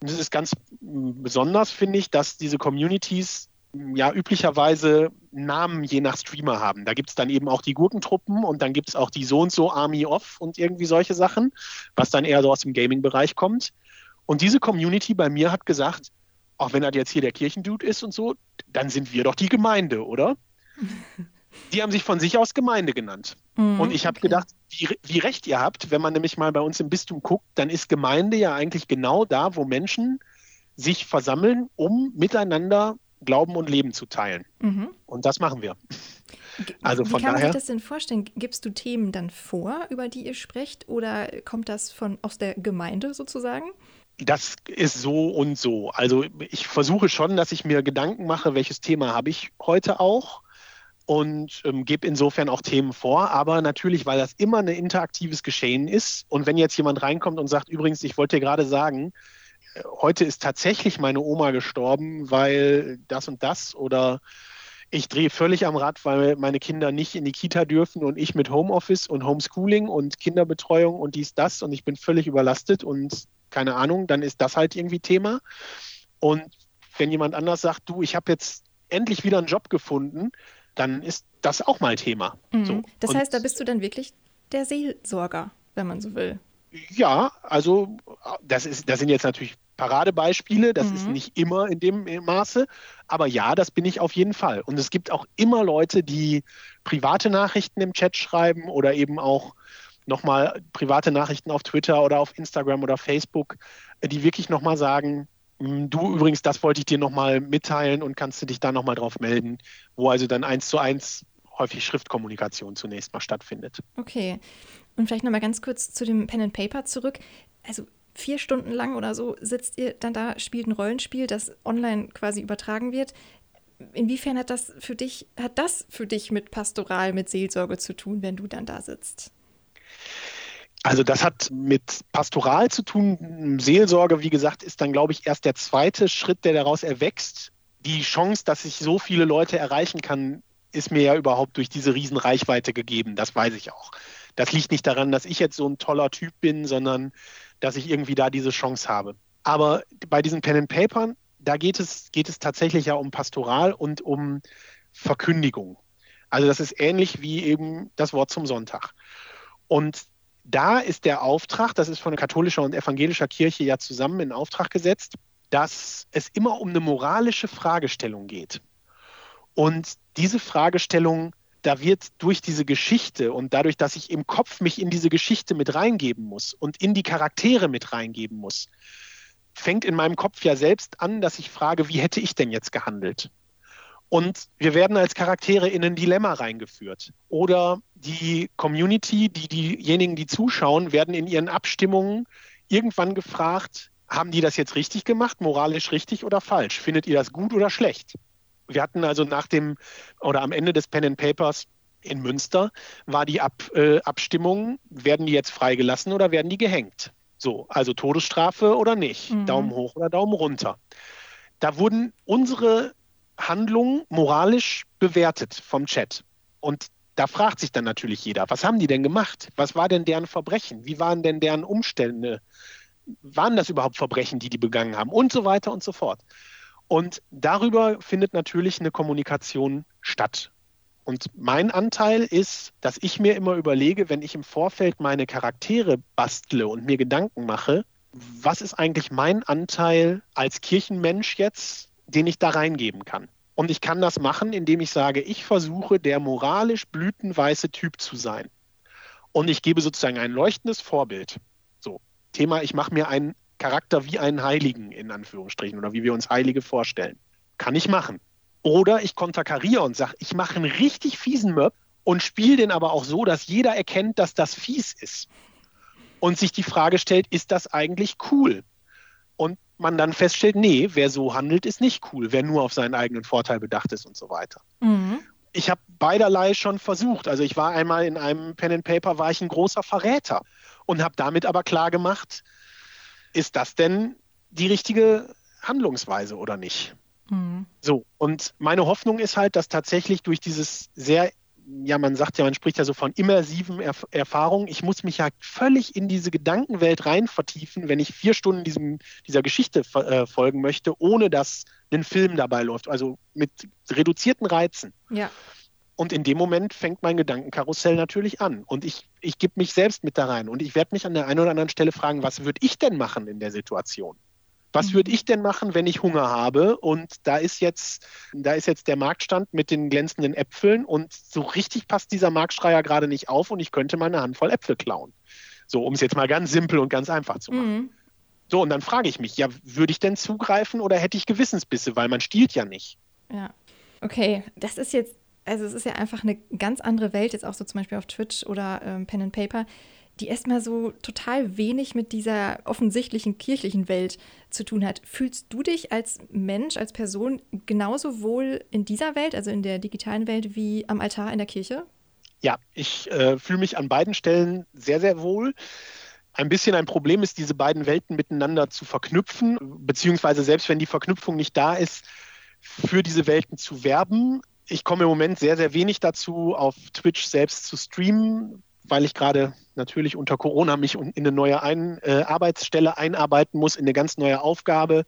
Speaker 1: Und es ist ganz besonders, finde ich, dass diese Communities ja üblicherweise Namen je nach Streamer haben. Da gibt es dann eben auch die Gurkentruppen und dann gibt es auch die so und so Army of und irgendwie solche Sachen, was dann eher so aus dem Gaming-Bereich kommt. Und diese Community bei mir hat gesagt, auch wenn das jetzt hier der Kirchendude ist und so, dann sind wir doch die Gemeinde, oder? [LAUGHS] Die haben sich von sich aus Gemeinde genannt. Mm, und ich habe okay. gedacht, wie, wie, recht ihr habt, wenn man nämlich mal bei uns im Bistum guckt, dann ist Gemeinde ja eigentlich genau da, wo Menschen sich versammeln, um miteinander Glauben und Leben zu teilen. Mhm. Und das machen wir.
Speaker 2: Also von Wie kann man daher, sich das denn vorstellen? Gibst du Themen dann vor, über die ihr sprecht, oder kommt das von aus der Gemeinde sozusagen?
Speaker 1: Das ist so und so. Also ich versuche schon, dass ich mir Gedanken mache, welches Thema habe ich heute auch und ähm, gebe insofern auch Themen vor. Aber natürlich, weil das immer ein interaktives Geschehen ist und wenn jetzt jemand reinkommt und sagt, übrigens, ich wollte dir gerade sagen, äh, heute ist tatsächlich meine Oma gestorben, weil das und das oder ich drehe völlig am Rad, weil meine Kinder nicht in die Kita dürfen und ich mit Homeoffice und Homeschooling und Kinderbetreuung und dies, das und ich bin völlig überlastet und keine Ahnung, dann ist das halt irgendwie Thema. Und wenn jemand anders sagt, du, ich habe jetzt endlich wieder einen Job gefunden, dann ist das auch mal Thema.
Speaker 2: Mhm. So. Das und heißt, da bist du dann wirklich der Seelsorger, wenn man so will.
Speaker 1: Ja, also das, ist, das sind jetzt natürlich Paradebeispiele, das mhm. ist nicht immer in dem Maße, aber ja, das bin ich auf jeden Fall. Und es gibt auch immer Leute, die private Nachrichten im Chat schreiben oder eben auch nochmal private Nachrichten auf Twitter oder auf Instagram oder Facebook, äh, die wirklich nochmal sagen, hm, du übrigens, das wollte ich dir nochmal mitteilen und kannst du dich da nochmal drauf melden, wo also dann eins zu eins häufig Schriftkommunikation zunächst mal stattfindet.
Speaker 2: Okay. Und vielleicht nochmal ganz kurz zu dem Pen and Paper zurück. Also vier Stunden lang oder so sitzt ihr dann da, spielt ein Rollenspiel, das online quasi übertragen wird. Inwiefern hat das für dich, hat das für dich mit Pastoral, mit Seelsorge zu tun, wenn du dann da sitzt?
Speaker 1: Also das hat mit Pastoral zu tun. Seelsorge, wie gesagt, ist dann, glaube ich, erst der zweite Schritt, der daraus erwächst. Die Chance, dass ich so viele Leute erreichen kann, ist mir ja überhaupt durch diese Riesenreichweite gegeben. Das weiß ich auch. Das liegt nicht daran, dass ich jetzt so ein toller Typ bin, sondern dass ich irgendwie da diese Chance habe. Aber bei diesen Pen and Papern, da geht es, geht es tatsächlich ja um Pastoral und um Verkündigung. Also das ist ähnlich wie eben das Wort zum Sonntag. Und da ist der Auftrag, das ist von katholischer und evangelischer Kirche ja zusammen in Auftrag gesetzt, dass es immer um eine moralische Fragestellung geht. Und diese Fragestellung, da wird durch diese Geschichte und dadurch, dass ich im Kopf mich in diese Geschichte mit reingeben muss und in die Charaktere mit reingeben muss, fängt in meinem Kopf ja selbst an, dass ich frage, wie hätte ich denn jetzt gehandelt? Und wir werden als Charaktere in ein Dilemma reingeführt. Oder die Community, die, diejenigen, die zuschauen, werden in ihren Abstimmungen irgendwann gefragt, haben die das jetzt richtig gemacht, moralisch richtig oder falsch? Findet ihr das gut oder schlecht? Wir hatten also nach dem oder am Ende des Pen and Papers in Münster war die Ab, äh, Abstimmung, werden die jetzt freigelassen oder werden die gehängt? So, also Todesstrafe oder nicht? Mhm. Daumen hoch oder Daumen runter? Da wurden unsere Handlungen moralisch bewertet vom Chat. Und da fragt sich dann natürlich jeder, was haben die denn gemacht? Was war denn deren Verbrechen? Wie waren denn deren Umstände? Waren das überhaupt Verbrechen, die die begangen haben? Und so weiter und so fort. Und darüber findet natürlich eine Kommunikation statt. Und mein Anteil ist, dass ich mir immer überlege, wenn ich im Vorfeld meine Charaktere bastle und mir Gedanken mache, was ist eigentlich mein Anteil als Kirchenmensch jetzt den ich da reingeben kann. Und ich kann das machen, indem ich sage, ich versuche, der moralisch blütenweiße Typ zu sein. Und ich gebe sozusagen ein leuchtendes Vorbild. So, Thema, ich mache mir einen Charakter wie einen Heiligen, in Anführungsstrichen, oder wie wir uns Heilige vorstellen. Kann ich machen. Oder ich konterkariere und sage, ich mache einen richtig fiesen Möb und spiele den aber auch so, dass jeder erkennt, dass das fies ist. Und sich die Frage stellt, ist das eigentlich cool? Und man dann feststellt, nee, wer so handelt, ist nicht cool, wer nur auf seinen eigenen Vorteil bedacht ist und so weiter. Mhm. Ich habe beiderlei schon versucht. Also ich war einmal in einem Pen and Paper, war ich ein großer Verräter und habe damit aber klar gemacht, ist das denn die richtige Handlungsweise oder nicht? Mhm. So, und meine Hoffnung ist halt, dass tatsächlich durch dieses sehr ja, man sagt ja, man spricht ja so von immersiven Erf Erfahrungen. Ich muss mich ja völlig in diese Gedankenwelt rein vertiefen, wenn ich vier Stunden diesem, dieser Geschichte äh, folgen möchte, ohne dass ein Film dabei läuft. Also mit reduzierten Reizen.
Speaker 2: Ja.
Speaker 1: Und in dem Moment fängt mein Gedankenkarussell natürlich an. Und ich, ich gebe mich selbst mit da rein. Und ich werde mich an der einen oder anderen Stelle fragen, was würde ich denn machen in der Situation? Was würde ich denn machen, wenn ich Hunger habe? Und da ist jetzt, da ist jetzt der Marktstand mit den glänzenden Äpfeln und so richtig passt dieser Marktschreier gerade nicht auf und ich könnte mal eine Handvoll Äpfel klauen. So, um es jetzt mal ganz simpel und ganz einfach zu machen. Mhm. So, und dann frage ich mich, ja, würde ich denn zugreifen oder hätte ich Gewissensbisse, weil man stiehlt ja nicht.
Speaker 2: Ja. Okay, das ist jetzt, also es ist ja einfach eine ganz andere Welt, jetzt auch so zum Beispiel auf Twitch oder ähm, Pen and Paper die erstmal so total wenig mit dieser offensichtlichen kirchlichen Welt zu tun hat. Fühlst du dich als Mensch, als Person genauso wohl in dieser Welt, also in der digitalen Welt, wie am Altar in der Kirche?
Speaker 1: Ja, ich äh, fühle mich an beiden Stellen sehr, sehr wohl. Ein bisschen ein Problem ist, diese beiden Welten miteinander zu verknüpfen, beziehungsweise selbst wenn die Verknüpfung nicht da ist, für diese Welten zu werben. Ich komme im Moment sehr, sehr wenig dazu, auf Twitch selbst zu streamen, weil ich gerade natürlich unter Corona mich in eine neue ein, äh, Arbeitsstelle einarbeiten muss, in eine ganz neue Aufgabe.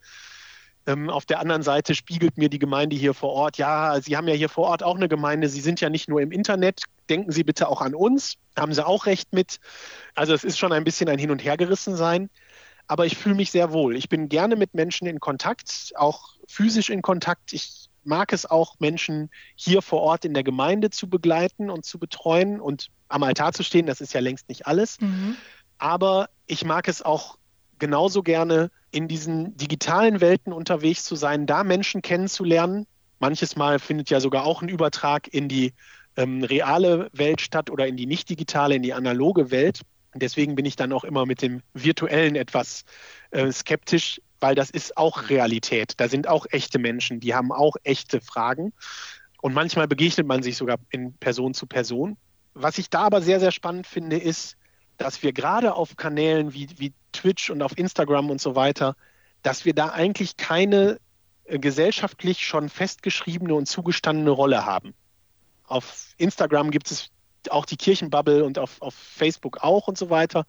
Speaker 1: Ähm, auf der anderen Seite spiegelt mir die Gemeinde hier vor Ort, ja, Sie haben ja hier vor Ort auch eine Gemeinde, Sie sind ja nicht nur im Internet, denken Sie bitte auch an uns, haben Sie auch recht mit. Also es ist schon ein bisschen ein Hin- und Hergerissen sein, aber ich fühle mich sehr wohl. Ich bin gerne mit Menschen in Kontakt, auch physisch in Kontakt. Ich mag es auch, Menschen hier vor Ort in der Gemeinde zu begleiten und zu betreuen und am Altar zu stehen. Das ist ja längst nicht alles. Mhm. Aber ich mag es auch genauso gerne, in diesen digitalen Welten unterwegs zu sein, da Menschen kennenzulernen. Manches Mal findet ja sogar auch ein Übertrag in die ähm, reale Welt statt oder in die nicht digitale, in die analoge Welt. Deswegen bin ich dann auch immer mit dem Virtuellen etwas äh, skeptisch, weil das ist auch Realität. Da sind auch echte Menschen, die haben auch echte Fragen. Und manchmal begegnet man sich sogar in Person zu Person. Was ich da aber sehr, sehr spannend finde, ist, dass wir gerade auf Kanälen wie, wie Twitch und auf Instagram und so weiter, dass wir da eigentlich keine äh, gesellschaftlich schon festgeschriebene und zugestandene Rolle haben. Auf Instagram gibt es auch die Kirchenbubble und auf, auf Facebook auch und so weiter.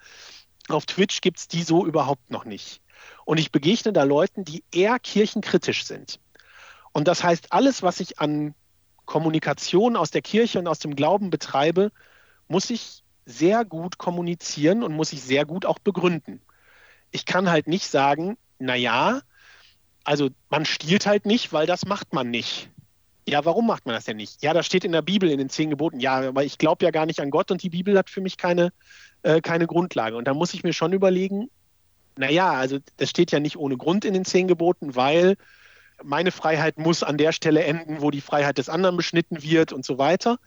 Speaker 1: Auf Twitch gibt es die so überhaupt noch nicht. Und ich begegne da Leuten, die eher kirchenkritisch sind. Und das heißt, alles, was ich an Kommunikation aus der Kirche und aus dem Glauben betreibe, muss ich sehr gut kommunizieren und muss ich sehr gut auch begründen. Ich kann halt nicht sagen, naja, also man stiehlt halt nicht, weil das macht man nicht. Ja, warum macht man das denn nicht? Ja, das steht in der Bibel, in den zehn Geboten. Ja, aber ich glaube ja gar nicht an Gott und die Bibel hat für mich keine, äh, keine Grundlage. Und da muss ich mir schon überlegen, naja, also das steht ja nicht ohne Grund in den zehn Geboten, weil meine Freiheit muss an der Stelle enden, wo die Freiheit des anderen beschnitten wird und so weiter.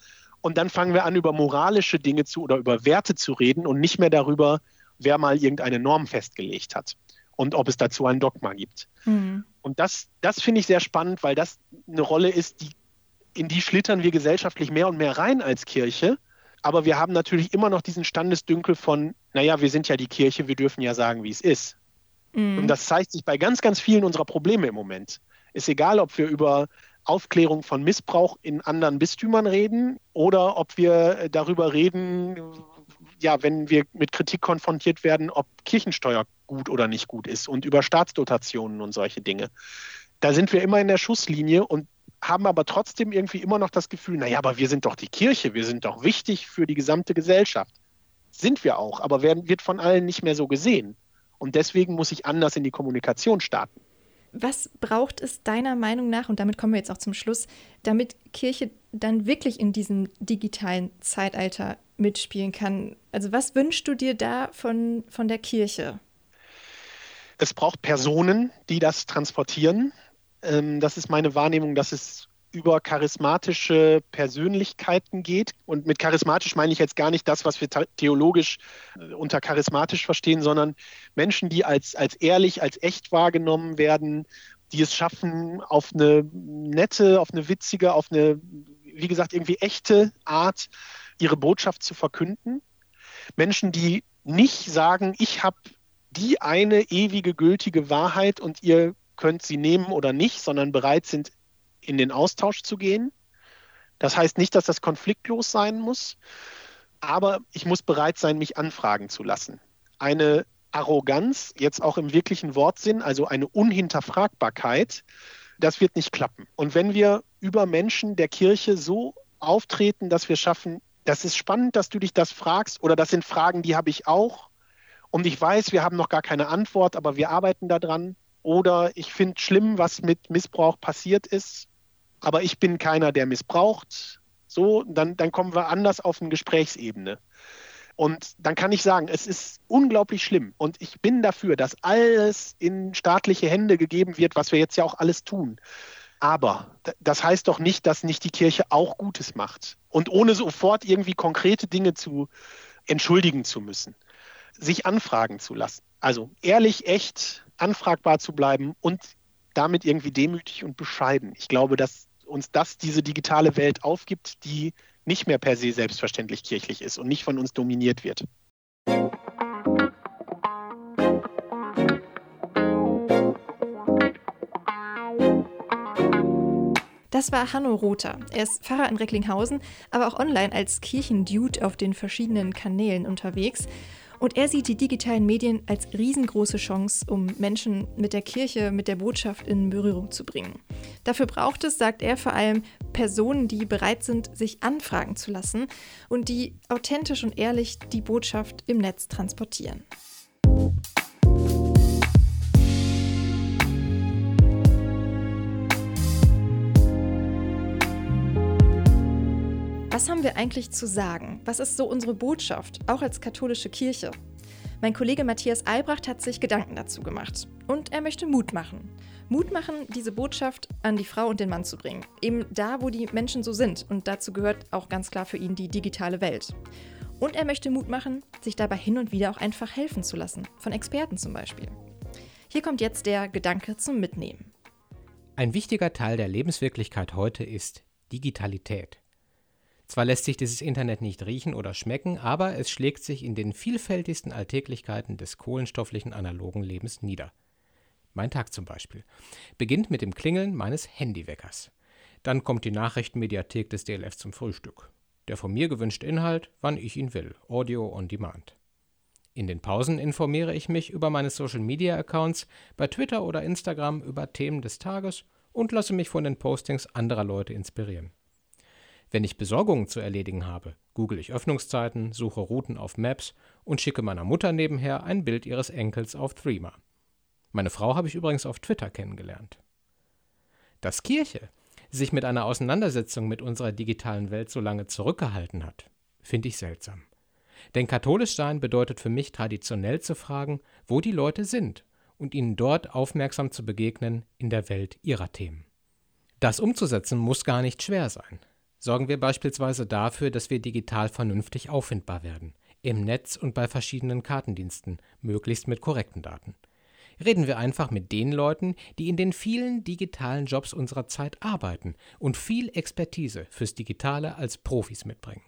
Speaker 1: Und dann fangen wir an, über moralische Dinge zu oder über Werte zu reden und nicht mehr darüber, wer mal irgendeine Norm festgelegt hat und ob es dazu ein Dogma gibt. Mhm. Und das, das finde ich sehr spannend, weil das eine Rolle ist, die, in die schlittern wir gesellschaftlich mehr und mehr rein als Kirche. Aber wir haben natürlich immer noch diesen Standesdünkel von, naja, wir sind ja die Kirche, wir dürfen ja sagen, wie es ist. Mhm. Und das zeigt sich bei ganz, ganz vielen unserer Probleme im Moment. Ist egal, ob wir über Aufklärung von Missbrauch in anderen Bistümern reden oder ob wir darüber reden, ja, wenn wir mit Kritik konfrontiert werden, ob Kirchensteuer gut oder nicht gut ist und über Staatsdotationen und solche Dinge. Da sind wir immer in der Schusslinie und haben aber trotzdem irgendwie immer noch das Gefühl, naja, aber wir sind doch die Kirche, wir sind doch wichtig für die gesamte Gesellschaft. Sind wir auch, aber werden, wird von allen nicht mehr so gesehen. Und deswegen muss ich anders in die Kommunikation starten.
Speaker 2: Was braucht es deiner Meinung nach, und damit kommen wir jetzt auch zum Schluss, damit Kirche dann wirklich in diesem digitalen Zeitalter mitspielen kann? Also was wünschst du dir da von, von der Kirche?
Speaker 1: Es braucht Personen, die das transportieren. Ähm, das ist meine Wahrnehmung, dass es über charismatische Persönlichkeiten geht. Und mit charismatisch meine ich jetzt gar nicht das, was wir theologisch äh, unter charismatisch verstehen, sondern Menschen, die als, als ehrlich, als echt wahrgenommen werden, die es schaffen, auf eine nette, auf eine witzige, auf eine, wie gesagt, irgendwie echte Art ihre Botschaft zu verkünden. Menschen, die nicht sagen, ich habe die eine ewige gültige Wahrheit und ihr könnt sie nehmen oder nicht, sondern bereit sind, in den Austausch zu gehen. Das heißt nicht, dass das konfliktlos sein muss, aber ich muss bereit sein, mich anfragen zu lassen. Eine Arroganz, jetzt auch im wirklichen Wortsinn, also eine Unhinterfragbarkeit, das wird nicht klappen. Und wenn wir über Menschen der Kirche so auftreten, dass wir schaffen, das ist spannend, dass du dich das fragst oder das sind Fragen, die habe ich auch. Und ich weiß, wir haben noch gar keine Antwort, aber wir arbeiten daran. Oder ich finde schlimm, was mit Missbrauch passiert ist, aber ich bin keiner, der missbraucht. So, dann, dann kommen wir anders auf eine Gesprächsebene. Und dann kann ich sagen, es ist unglaublich schlimm. Und ich bin dafür, dass alles in staatliche Hände gegeben wird, was wir jetzt ja auch alles tun. Aber das heißt doch nicht, dass nicht die Kirche auch Gutes macht. Und ohne sofort irgendwie konkrete Dinge zu entschuldigen zu müssen. Sich anfragen zu lassen. Also ehrlich, echt, anfragbar zu bleiben und damit irgendwie demütig und bescheiden. Ich glaube, dass uns das diese digitale Welt aufgibt, die nicht mehr per se selbstverständlich kirchlich ist und nicht von uns dominiert wird.
Speaker 2: Das war Hanno Rother. Er ist Pfarrer in Recklinghausen, aber auch online als Kirchendude auf den verschiedenen Kanälen unterwegs. Und er sieht die digitalen Medien als riesengroße Chance, um Menschen mit der Kirche, mit der Botschaft in Berührung zu bringen. Dafür braucht es, sagt er, vor allem Personen, die bereit sind, sich anfragen zu lassen und die authentisch und ehrlich die Botschaft im Netz transportieren. Was haben wir eigentlich zu sagen? Was ist so unsere Botschaft, auch als katholische Kirche? Mein Kollege Matthias Albrecht hat sich Gedanken dazu gemacht und er möchte Mut machen. Mut machen, diese Botschaft an die Frau und den Mann zu bringen. Eben da, wo die Menschen so sind. Und dazu gehört auch ganz klar für ihn die digitale Welt. Und er möchte Mut machen, sich dabei hin und wieder auch einfach helfen zu lassen. Von Experten zum Beispiel. Hier kommt jetzt der Gedanke zum Mitnehmen.
Speaker 3: Ein wichtiger Teil der Lebenswirklichkeit heute ist Digitalität. Zwar lässt sich dieses Internet nicht riechen oder schmecken, aber es schlägt sich in den vielfältigsten Alltäglichkeiten des kohlenstofflichen analogen Lebens nieder. Mein Tag zum Beispiel beginnt mit dem Klingeln meines Handyweckers. Dann kommt die Nachrichtenmediathek des DLF zum Frühstück. Der von mir gewünschte Inhalt, wann ich ihn will, Audio on Demand. In den Pausen informiere ich mich über meine Social-Media-Accounts, bei Twitter oder Instagram über Themen des Tages und lasse mich von den Postings anderer Leute inspirieren. Wenn ich Besorgungen zu erledigen habe, google ich Öffnungszeiten, suche Routen auf Maps und schicke meiner Mutter nebenher ein Bild ihres Enkels auf Threema. Meine Frau habe ich übrigens auf Twitter kennengelernt. Dass Kirche sich mit einer Auseinandersetzung mit unserer digitalen Welt so lange zurückgehalten hat, finde ich seltsam. Denn katholisch sein bedeutet für mich traditionell zu fragen, wo die Leute sind und ihnen dort aufmerksam zu begegnen in der Welt ihrer Themen. Das umzusetzen muss gar nicht schwer sein. Sorgen wir beispielsweise dafür, dass wir digital vernünftig auffindbar werden, im Netz und bei verschiedenen Kartendiensten, möglichst mit korrekten Daten. Reden wir einfach mit den Leuten, die in den vielen digitalen Jobs unserer Zeit arbeiten und viel Expertise fürs Digitale als Profis mitbringen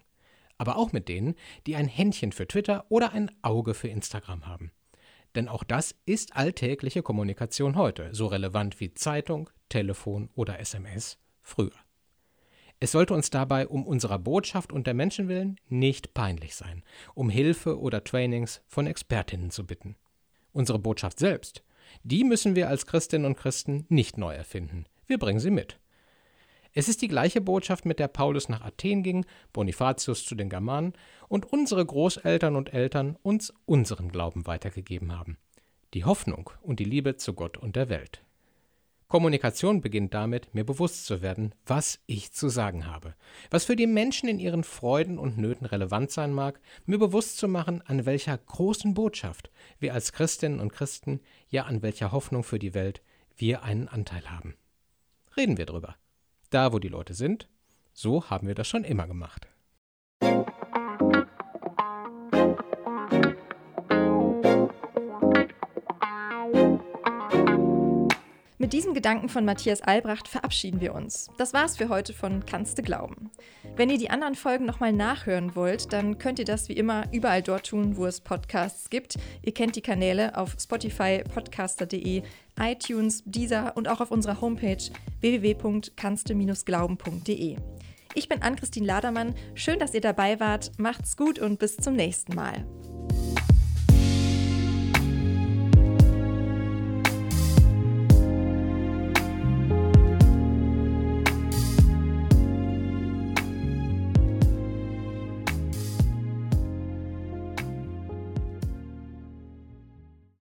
Speaker 3: aber auch mit denen, die ein Händchen für Twitter oder ein Auge für Instagram haben. Denn auch das ist alltägliche Kommunikation heute, so relevant wie Zeitung, Telefon oder SMS früher. Es sollte uns dabei um unserer Botschaft und der Menschen willen nicht peinlich sein, um Hilfe oder Trainings von Expertinnen zu bitten. Unsere Botschaft selbst, die müssen wir als Christinnen und Christen nicht neu erfinden. Wir bringen sie mit. Es ist die gleiche Botschaft, mit der Paulus nach Athen ging, Bonifatius zu den Germanen und unsere Großeltern und Eltern uns unseren Glauben weitergegeben haben. Die Hoffnung und die Liebe zu Gott und der Welt. Kommunikation beginnt damit, mir bewusst zu werden, was ich zu sagen habe, was für die Menschen in ihren Freuden und Nöten relevant sein mag, mir bewusst zu machen, an welcher großen Botschaft wir als Christinnen und Christen, ja an welcher Hoffnung für die Welt wir einen Anteil haben. Reden wir drüber da wo die Leute sind. So haben wir das schon immer gemacht.
Speaker 2: Mit diesem Gedanken von Matthias Albrecht verabschieden wir uns. Das war's für heute von Kannste glauben. Wenn ihr die anderen Folgen nochmal nachhören wollt, dann könnt ihr das wie immer überall dort tun, wo es Podcasts gibt. Ihr kennt die Kanäle auf Spotify, podcaster.de, iTunes, Deezer und auch auf unserer Homepage www.kannste-glauben.de. Ich bin Ann-Christine Ladermann. Schön, dass ihr dabei wart. Macht's gut und bis zum nächsten Mal.